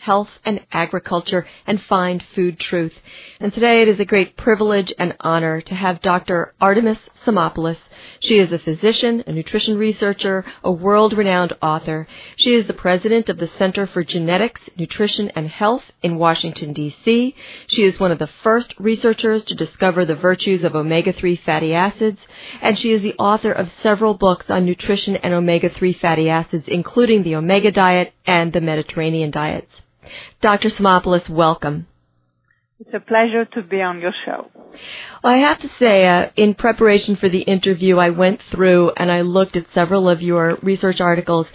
health, and agriculture and find food truth. And today it is a great privilege and honor to have Dr. Artemis Simopoulos. She is a physician, a nutrition researcher, a world-renowned author. She is the president of the Center for Genetics, Nutrition, and Health in Washington, D.C. She is one of the first researchers to discover the virtues of omega-3 fatty acids, and she is the author of several books on nutrition and omega-3 fatty acids, including the Omega Diet and the Mediterranean diets. Dr. Simopoulos, welcome. It's a pleasure to be on your show. Well, I have to say, uh, in preparation for the interview, I went through and I looked at several of your research articles,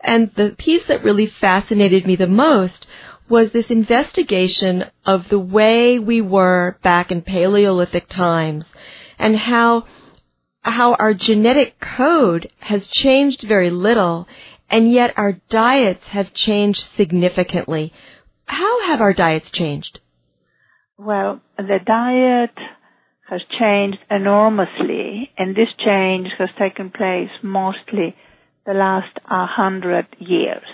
and the piece that really fascinated me the most was this investigation of the way we were back in Paleolithic times and how how our genetic code has changed very little and yet our diets have changed significantly. How have our diets changed? Well, the diet has changed enormously, and this change has taken place mostly the last hundred years.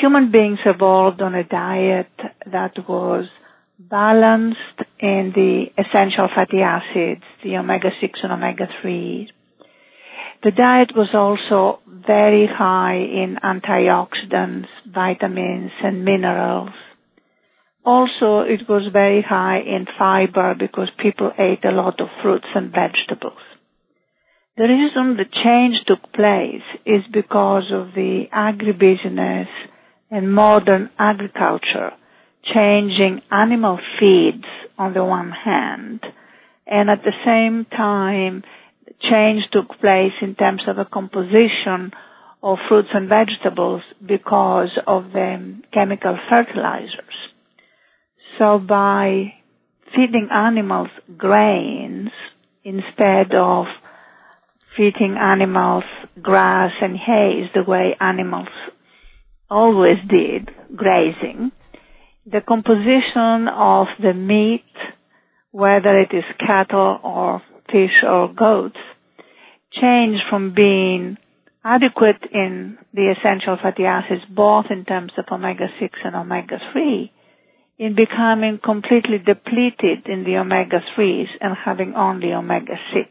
Human beings evolved on a diet that was balanced in the essential fatty acids, the omega-6 and omega-3, the diet was also very high in antioxidants, vitamins, and minerals. Also, it was very high in fiber because people ate a lot of fruits and vegetables. The reason the change took place is because of the agribusiness and modern agriculture changing animal feeds on the one hand, and at the same time change took place in terms of the composition of fruits and vegetables because of the chemical fertilizers. So by feeding animals grains instead of feeding animals grass and hay the way animals always did, grazing, the composition of the meat, whether it is cattle or fish or goats, change from being adequate in the essential fatty acids, both in terms of omega-6 and omega-3, in becoming completely depleted in the omega-3s and having only omega-6.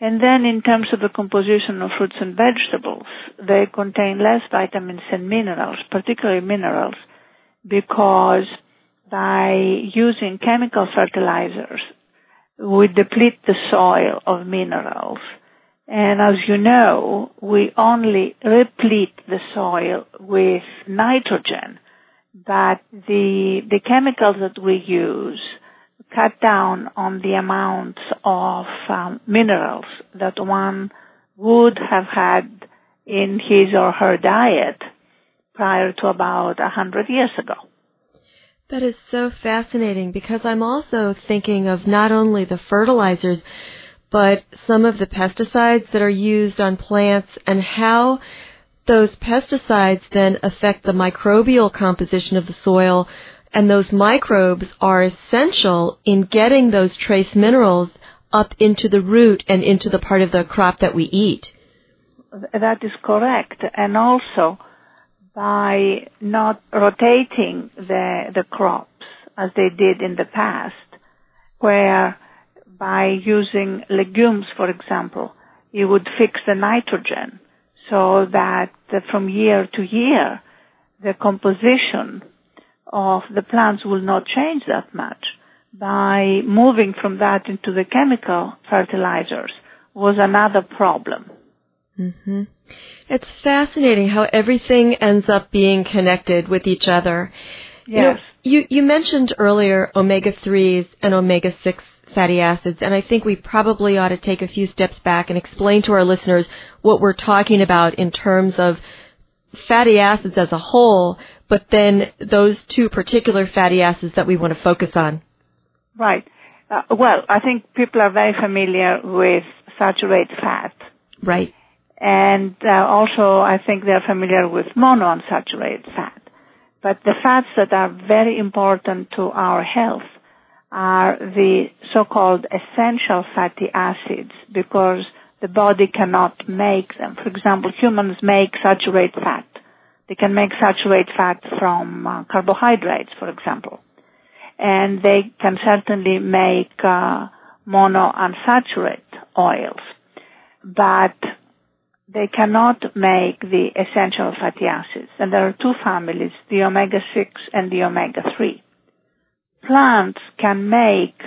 And then in terms of the composition of fruits and vegetables, they contain less vitamins and minerals, particularly minerals, because by using chemical fertilizers we deplete the soil of minerals. And as you know, we only replete the soil with nitrogen, but the, the chemicals that we use cut down on the amounts of um, minerals that one would have had in his or her diet prior to about a hundred years ago. That is so fascinating because I'm also thinking of not only the fertilizers, but some of the pesticides that are used on plants and how those pesticides then affect the microbial composition of the soil and those microbes are essential in getting those trace minerals up into the root and into the part of the crop that we eat. That is correct. And also, by not rotating the, the crops as they did in the past, where by using legumes, for example, you would fix the nitrogen so that from year to year, the composition of the plants will not change that much. By moving from that into the chemical fertilizers was another problem. Mm-hmm. It's fascinating how everything ends up being connected with each other. Yes. You, know, you, you mentioned earlier omega-3s and omega-6 fatty acids, and I think we probably ought to take a few steps back and explain to our listeners what we're talking about in terms of fatty acids as a whole, but then those two particular fatty acids that we want to focus on. Right. Uh, well, I think people are very familiar with saturated fat. Right. And uh, also, I think they're familiar with monounsaturated fat. But the fats that are very important to our health are the so-called essential fatty acids because the body cannot make them. For example, humans make saturated fat. They can make saturated fat from uh, carbohydrates, for example. And they can certainly make uh, monounsaturated oils. But they cannot make the essential fatty acids. And there are two families, the omega-6 and the omega-3. Plants can make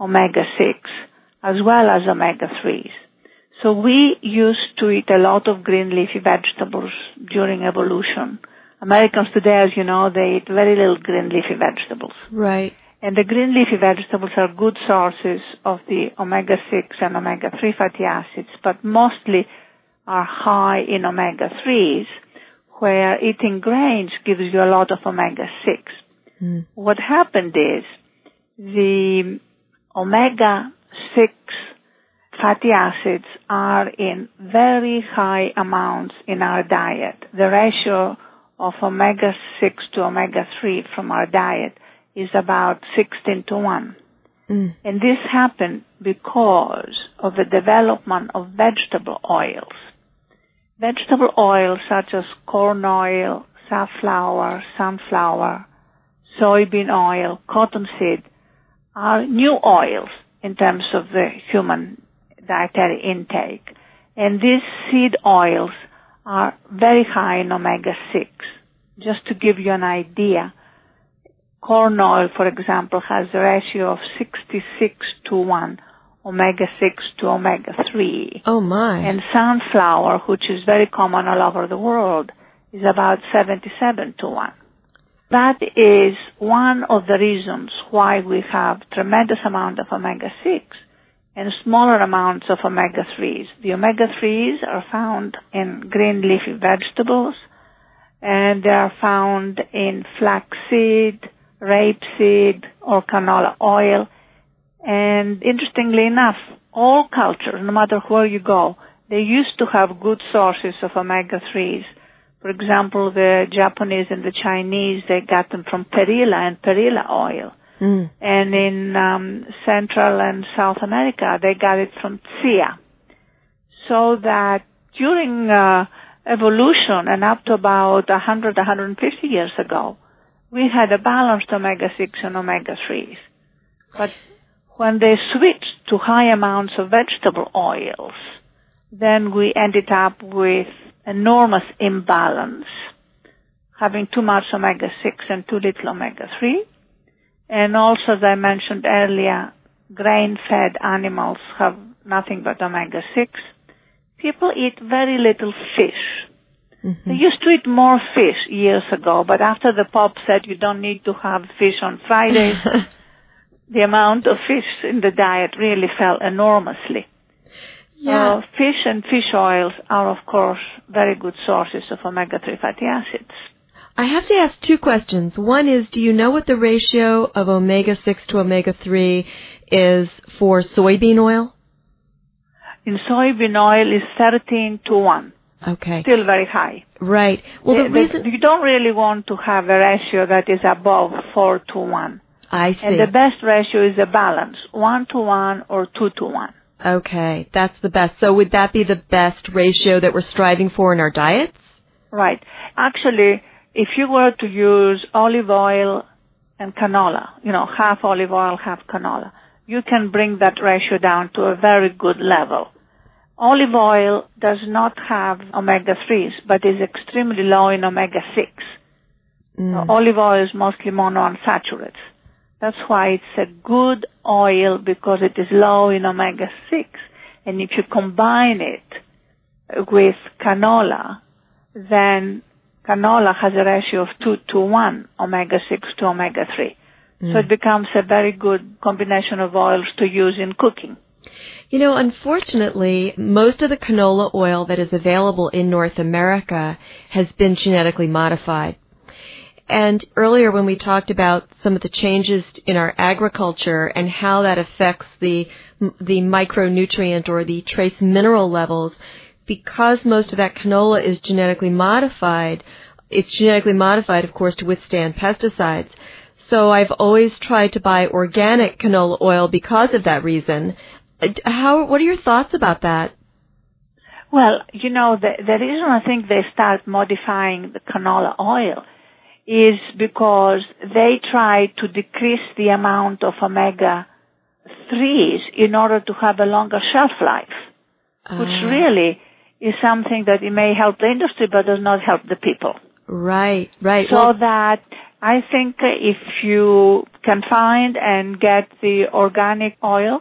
omega-6 as well as omega-3s. So we used to eat a lot of green leafy vegetables during evolution. Americans today, as you know, they eat very little green leafy vegetables. Right. And the green leafy vegetables are good sources of the omega-6 and omega-3 fatty acids, but mostly are high in omega-3s, where eating grains gives you a lot of omega-6. Mm. What happened is the omega-6 fatty acids are in very high amounts in our diet. The ratio of omega-6 to omega-3 from our diet is about 16 to 1. Mm. And this happened because of the development of vegetable oils. Vegetable oils such as corn oil, safflower, sunflower, soybean oil, cottonseed are new oils in terms of the human dietary intake. And these seed oils are very high in omega-6. Just to give you an idea, corn oil, for example, has a ratio of 66 to 1 omega-6 to omega-3. Oh my. And sunflower, which is very common all over the world, is about 77 to 1. That is one of the reasons why we have tremendous amount of omega-6 and smaller amounts of omega-3s. The omega-3s are found in green leafy vegetables and they are found in flaxseed, rapeseed, or canola oil and interestingly enough, all cultures, no matter where you go, they used to have good sources of omega-3s. For example, the Japanese and the Chinese, they got them from perilla and perilla oil. Mm. And in um, Central and South America, they got it from chia. So that during uh, evolution and up to about 100, 150 years ago, we had a balanced omega-6 and omega-3s. But when they switched to high amounts of vegetable oils, then we ended up with enormous imbalance, having too much omega-6 and too little omega-3. And also, as I mentioned earlier, grain-fed animals have nothing but omega-6. People eat very little fish. Mm-hmm. They used to eat more fish years ago, but after the Pope said you don't need to have fish on Fridays, the amount of fish in the diet really fell enormously. yeah. Uh, fish and fish oils are, of course, very good sources of omega-3 fatty acids. I have to ask two questions. One is, do you know what the ratio of omega-6 to omega-3 is for soybean oil? In soybean oil is 13 to 1, Okay. still very high. Right. Well, the Uh, reason You don't really want to have a ratio that is above 4 to 1. I see. And the best ratio is a balance, 1 to 1 or 2 to 1. Okay, that's the best. So would that be the best ratio that we're striving for in our diets? Right. Actually, if you were to use olive oil and canola, you know, half olive oil, half canola, you can bring that ratio down to a very good level. Olive oil does not have omega-3s, but is extremely low in omega-6. Mm. Olive oil is mostly monounsaturated. That's why it's a good oil because it is low in omega-6. And if you combine it with canola, then canola has a ratio of 2 to 1 omega-6 to omega-3. So hmm. it becomes a very good combination of oils to use in cooking. You know, unfortunately, most of the canola oil that is available in North America has been genetically modified. And earlier when we talked about some of the changes in our agriculture and how that affects the, the micronutrient or the trace mineral levels, because most of that canola is genetically modified, it's genetically modified, of course, to withstand pesticides. So I've always tried to buy organic canola oil because of that reason. How, what are your thoughts about that? Well, you know, the, the reason I think they start modifying the canola oil is because they try to decrease the amount of omega 3s in order to have a longer shelf life, uh. which ah. really is something that it may help the industry but does not help the people. Right, right. So well, that I think if you can find and get the organic oil,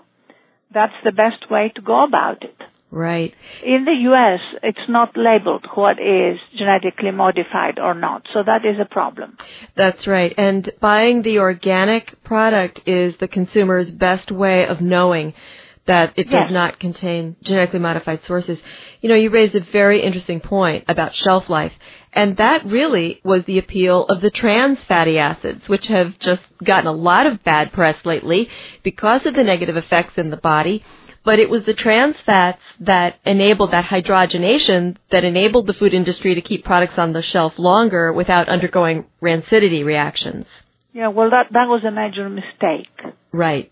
that's the best way to go about it. Right. In the US, it's not labeled what is genetically modified or not, so that is a problem. That's right. And buying the organic product is the consumer's best way of knowing that it does yes. not contain genetically modified sources. You know, you raised a very interesting point about shelf life, and that really was the appeal of the trans fatty acids, which have just gotten a lot of bad press lately because of the negative effects in the body but it was the trans fats that enabled that hydrogenation that enabled the food industry to keep products on the shelf longer without undergoing rancidity reactions. Yeah, well, that that was a major mistake. Right.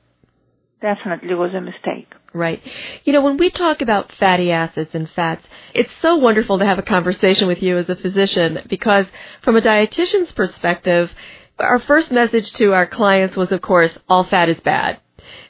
Definitely was a mistake. Right. You know, when we talk about fatty acids and fats, it's so wonderful to have a conversation with you as a physician because from a dietitian's perspective, our first message to our clients was, of course, all fat is bad.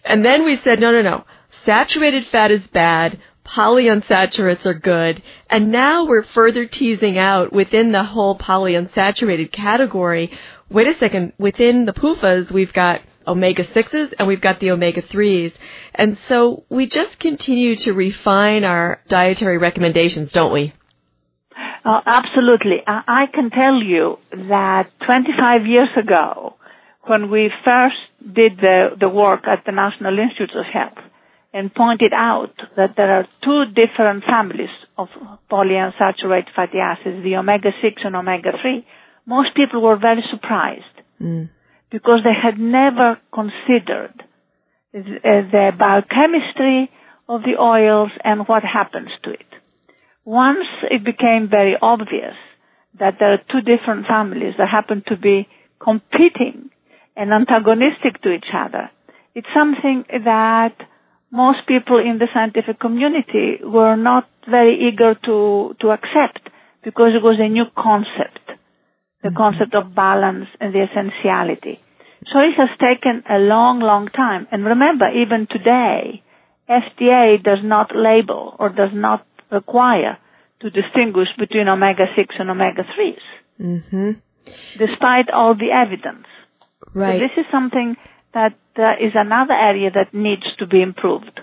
And then we said, no, no, no saturated fat is bad, polyunsaturates are good, and now we're further teasing out within the whole polyunsaturated category. Wait a second, within the PUFAs, we've got omega 6s and we've got the omega 3s. And so we just continue to refine our dietary recommendations, don't we? Uh, absolutely. I-, I can tell you that 25 years ago, when we first did the, the work at the National Institutes of Health, and pointed out that there are two different families of polyunsaturated fatty acids, the omega-6 and omega-3, most people were very surprised mm. because they had never considered the biochemistry of the oils and what happens to it. Once it became very obvious that there are two different families that happen to be competing and antagonistic to each other, it's something that most people in the scientific community were not very eager to, to accept because it was a new concept, the mm-hmm. concept of balance and the essentiality. So it has taken a long, long time. And remember, even today, FDA does not label or does not require to distinguish between omega-6 and omega-3s. Mm-hmm. Despite all the evidence. Right. So this is something that uh, is another area that needs to be improved.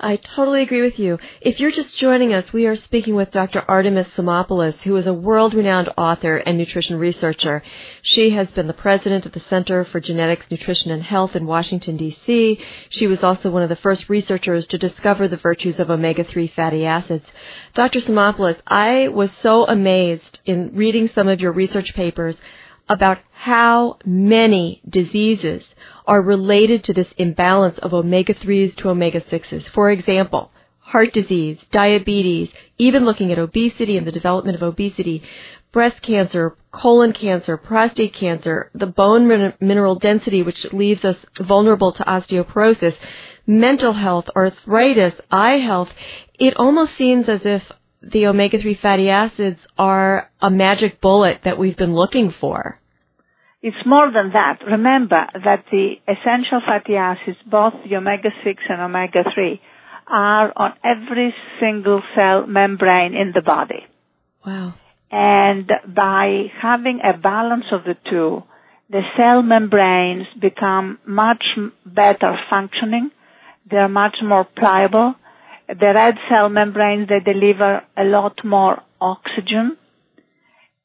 I totally agree with you. If you're just joining us, we are speaking with Dr. Artemis Simopoulos, who is a world-renowned author and nutrition researcher. She has been the president of the Center for Genetics, Nutrition, and Health in Washington, D.C. She was also one of the first researchers to discover the virtues of omega-3 fatty acids. Dr. Simopoulos, I was so amazed in reading some of your research papers about how many diseases are related to this imbalance of omega-3s to omega-6s. For example, heart disease, diabetes, even looking at obesity and the development of obesity, breast cancer, colon cancer, prostate cancer, the bone min- mineral density which leaves us vulnerable to osteoporosis, mental health, arthritis, eye health. It almost seems as if the omega-3 fatty acids are a magic bullet that we've been looking for. It's more than that. Remember that the essential fatty acids, both the omega-6 and omega-3, are on every single cell membrane in the body. Wow. And by having a balance of the two, the cell membranes become much better functioning. They're much more pliable. The red cell membranes, they deliver a lot more oxygen.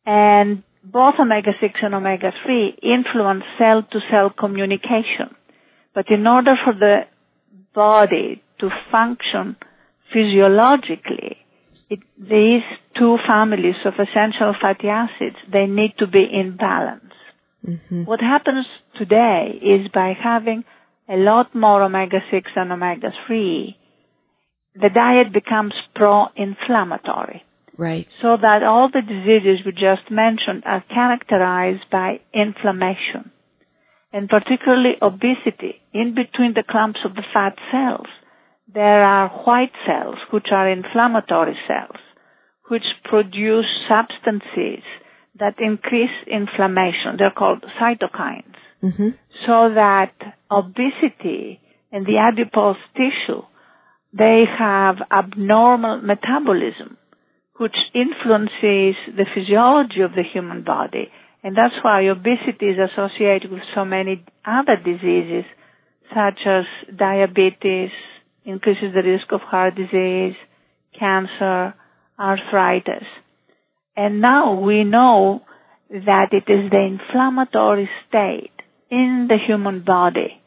And both omega-6 and omega-3 influence cell-to-cell communication. But in order for the body to function physiologically, it, these two families of essential fatty acids, they need to be in balance. Mm-hmm. What happens today is by having a lot more omega-6 and omega-3, the diet becomes pro-inflammatory. Right. So that all the diseases we just mentioned are characterized by inflammation. And particularly obesity. In between the clumps of the fat cells, there are white cells, which are inflammatory cells, which produce substances that increase inflammation. They're called cytokines. Mm-hmm. So that obesity and the adipose tissue, they have abnormal metabolism, which influences the physiology of the human body. And that's why obesity is associated with so many other diseases, such as diabetes, increases the risk of heart disease, cancer, arthritis. And now we know that it is the inflammatory state in the human body,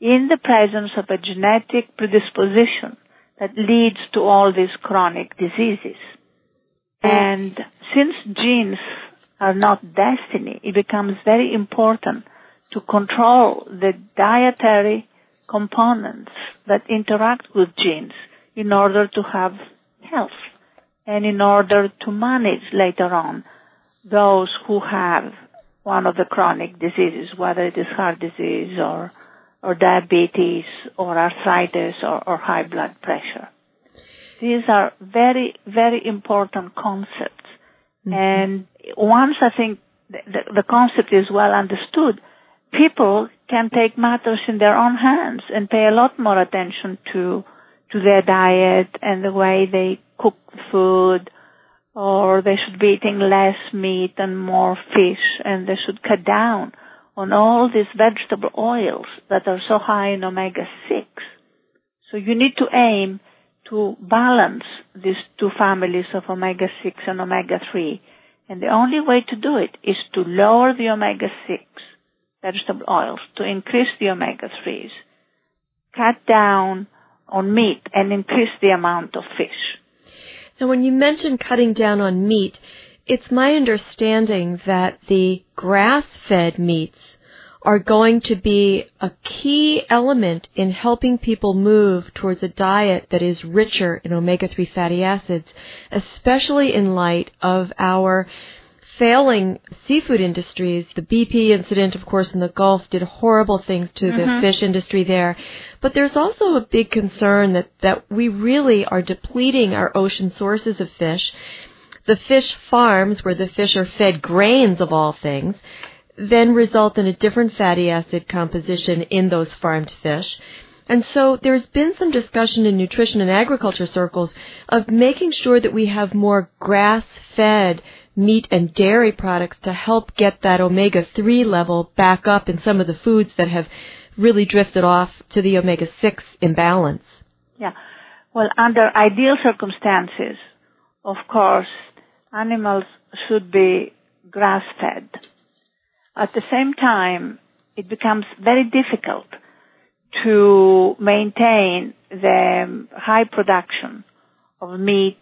in the presence of a genetic predisposition that leads to all these chronic diseases. And since genes are not destiny, it becomes very important to control the dietary components that interact with genes in order to have health and in order to manage later on those who have one of the chronic diseases, whether it is heart disease or, or diabetes or arthritis or, or high blood pressure. These are very, very important concepts. Mm-hmm. And once I think the, the, the concept is well understood, people can take matters in their own hands and pay a lot more attention to to their diet and the way they cook food or they should be eating less meat and more fish and they should cut down on all these vegetable oils that are so high in omega-6. So you need to aim to balance these two families of omega-6 and omega-3. And the only way to do it is to lower the omega-6 vegetable oils, to increase the omega-3s, cut down on meat and increase the amount of fish. Now when you mention cutting down on meat, it's my understanding that the grass-fed meats are going to be a key element in helping people move towards a diet that is richer in omega-3 fatty acids, especially in light of our failing seafood industries. The BP incident, of course, in the Gulf did horrible things to mm-hmm. the fish industry there. But there's also a big concern that, that we really are depleting our ocean sources of fish. The fish farms, where the fish are fed grains of all things, then result in a different fatty acid composition in those farmed fish. And so there's been some discussion in nutrition and agriculture circles of making sure that we have more grass-fed meat and dairy products to help get that omega-3 level back up in some of the foods that have really drifted off to the omega-6 imbalance. Yeah. Well, under ideal circumstances, of course, animals should be grass-fed. At the same time, it becomes very difficult to maintain the high production of meat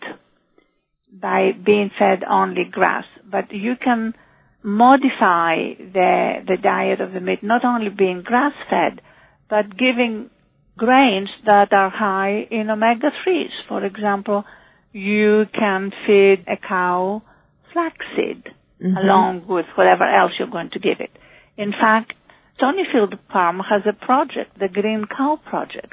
by being fed only grass. But you can modify the, the diet of the meat, not only being grass fed, but giving grains that are high in omega-3s. For example, you can feed a cow flaxseed mm-hmm. along with whatever else you're going to give it. In fact, Stonyfield Farm has a project, the Green Cow Project,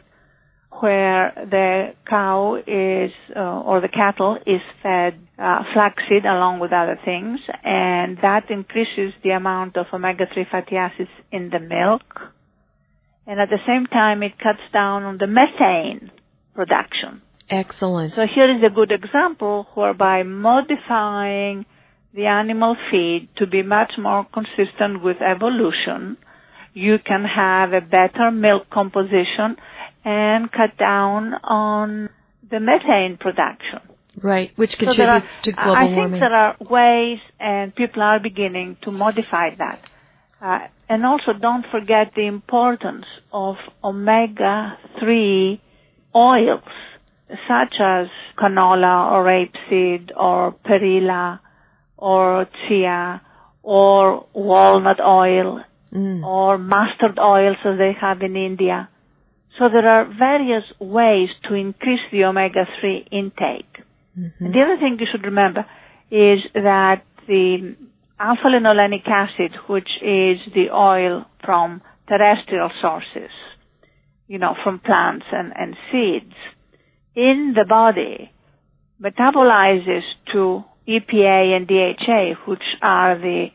where the cow is, uh, or the cattle is fed uh, flaxseed along with other things, and that increases the amount of omega-3 fatty acids in the milk. And at the same time, it cuts down on the methane production. Excellent. So here is a good example whereby modifying the animal feed to be much more consistent with evolution, you can have a better milk composition and cut down on the methane production. Right, which contributes so are, to global warming. I think there are ways, and people are beginning to modify that. Uh, and also, don't forget the importance of omega-3 oils, such as canola or rapeseed or perilla or chia or walnut oil Mm. or mustard oils as they have in India. So there are various ways to increase the omega-3 intake. Mm-hmm. The other thing you should remember is that the alpha-linolenic acid, which is the oil from terrestrial sources, you know, from plants and, and seeds, in the body metabolizes to EPA and DHA, which are the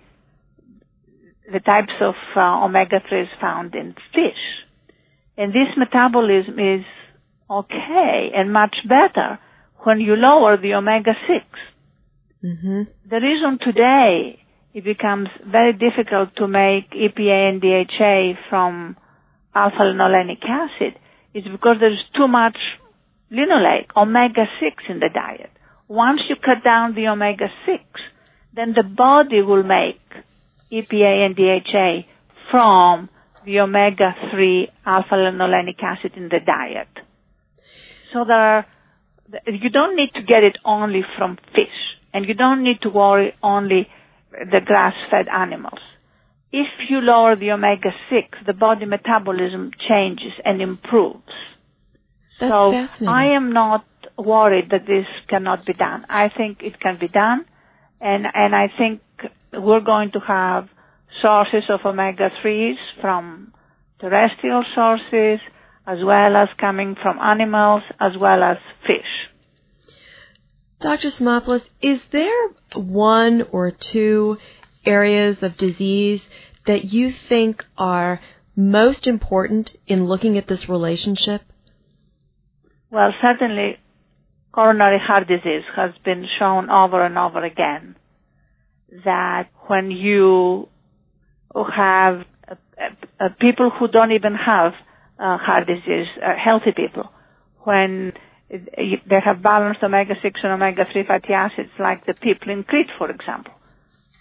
the types of uh, omega-3s found in fish. And this metabolism is okay and much better when you lower the omega-6. Mm-hmm. The reason today it becomes very difficult to make EPA and DHA from alpha-linolenic acid is because there's too much linoleic, omega-6 in the diet. Once you cut down the omega-6, then the body will make EPA and DHA from the omega-3 alpha-linolenic acid in the diet. So there are, you don't need to get it only from fish, and you don't need to worry only the grass-fed animals. If you lower the omega-6, the body metabolism changes and improves. That's so fascinating. I am not worried that this cannot be done. I think it can be done, and and I think we're going to have sources of omega-3s from terrestrial sources, as well as coming from animals, as well as fish. Dr. Simopoulos, is there one or two areas of disease that you think are most important in looking at this relationship? Well, certainly coronary heart disease has been shown over and over again that when you have uh, uh, people who don't even have uh, heart disease, healthy people, when they have balanced omega-6 and omega-3 fatty acids like the people in Crete, for example,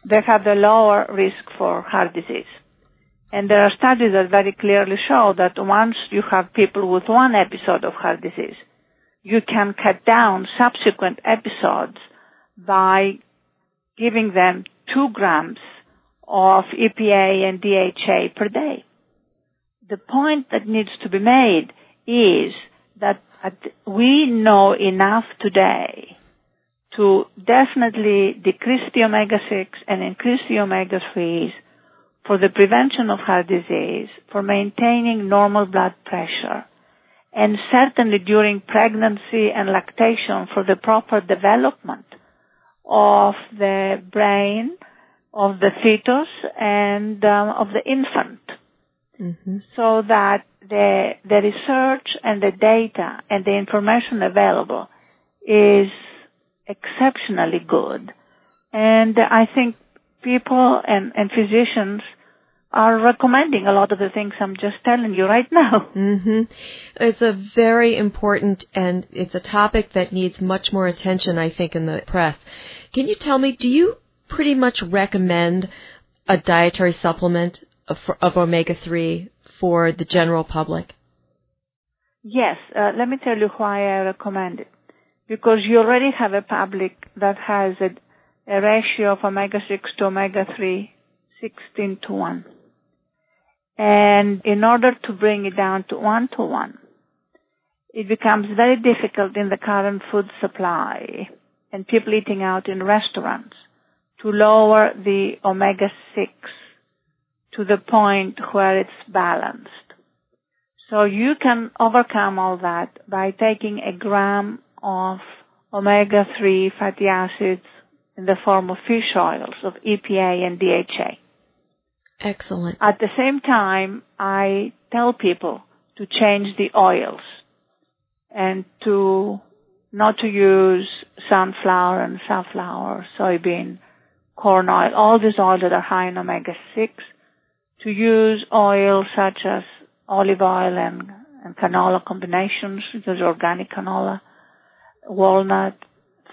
they have a lower risk for heart disease. And there are studies that very clearly show that once you have people with one episode of heart disease, you can cut down subsequent episodes by giving them two grams of EPA and DHA per day. The point that needs to be made is that we know enough today to definitely decrease the omega-6 and increase the omega-3s for the prevention of heart disease, for maintaining normal blood pressure, and certainly during pregnancy and lactation for the proper development of the brain, of the fetus, and um, of the infant. Mm-hmm. So that the, the research and the data and the information available is exceptionally good. And I think people and, and physicians are recommending a lot of the things I'm just telling you right now. Mm-hmm. It's a very important and it's a topic that needs much more attention, I think, in the press. Can you tell me, do you pretty much recommend a dietary supplement of, of omega-3 for the general public? Yes. Uh, let me tell you why I recommend it. Because you already have a public that has a, a ratio of omega-6 to omega-3 16 to 1. And in order to bring it down to 1 to 1, it becomes very difficult in the current food supply and people eating out in restaurants to lower the omega-6 to the point where it's balanced. So you can overcome all that by taking a gram of omega-3 fatty acids in the form of fish oils of EPA and DHA. Excellent. At the same time, I tell people to change the oils and to not to use sunflower and safflower, soybean, corn oil, all these oils that are high in omega-6, to use oils such as olive oil and, and canola combinations, use organic canola, walnut,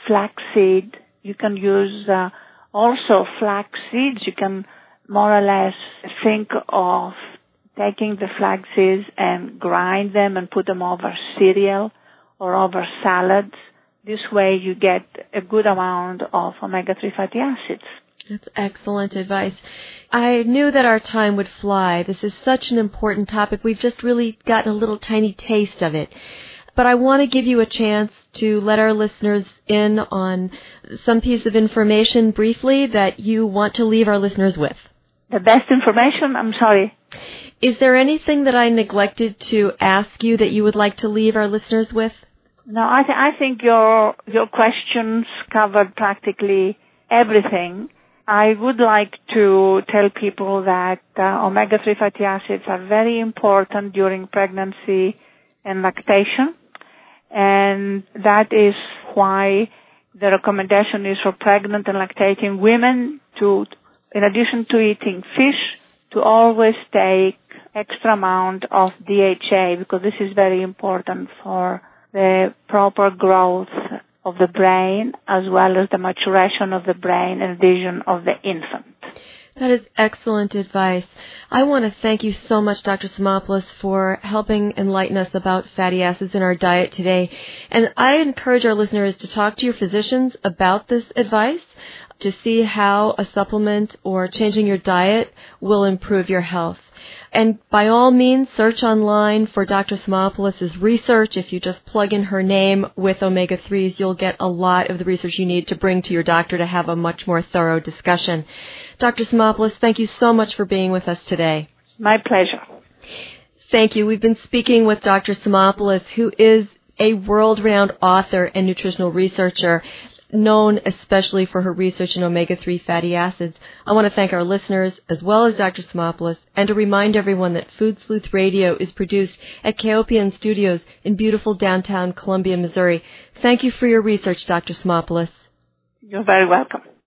flaxseed. You can use uh, also flax seeds. You can more or less think of taking the flax seeds and grind them and put them over cereal or over salads. This way you get a good amount of omega-3 fatty acids. That's excellent advice. I knew that our time would fly. This is such an important topic. We've just really gotten a little tiny taste of it. But I want to give you a chance to let our listeners in on some piece of information briefly that you want to leave our listeners with. The best information? I'm sorry. Is there anything that I neglected to ask you that you would like to leave our listeners with? No, I, th- I think your your questions covered practically everything. I would like to tell people that uh, omega-3 fatty acids are very important during pregnancy and lactation. And that is why the recommendation is for pregnant and lactating women to, in addition to eating fish, to always take extra amount of DHA because this is very important for the proper growth of the brain as well as the maturation of the brain and vision of the infant. That is excellent advice. I want to thank you so much, Dr. Simopoulos, for helping enlighten us about fatty acids in our diet today. And I encourage our listeners to talk to your physicians about this advice to see how a supplement or changing your diet will improve your health. And by all means, search online for Dr. Simopoulos' research. If you just plug in her name with omega-3s, you'll get a lot of the research you need to bring to your doctor to have a much more thorough discussion. Dr. Simopoulos, thank you so much for being with us today. My pleasure. Thank you. We've been speaking with Dr. Simopoulos, who is a world-renowned author and nutritional researcher known especially for her research in omega-3 fatty acids. I want to thank our listeners as well as Dr. Simopoulos and to remind everyone that Food Sleuth Radio is produced at KOPN Studios in beautiful downtown Columbia, Missouri. Thank you for your research, Dr. Simopoulos. You're very welcome.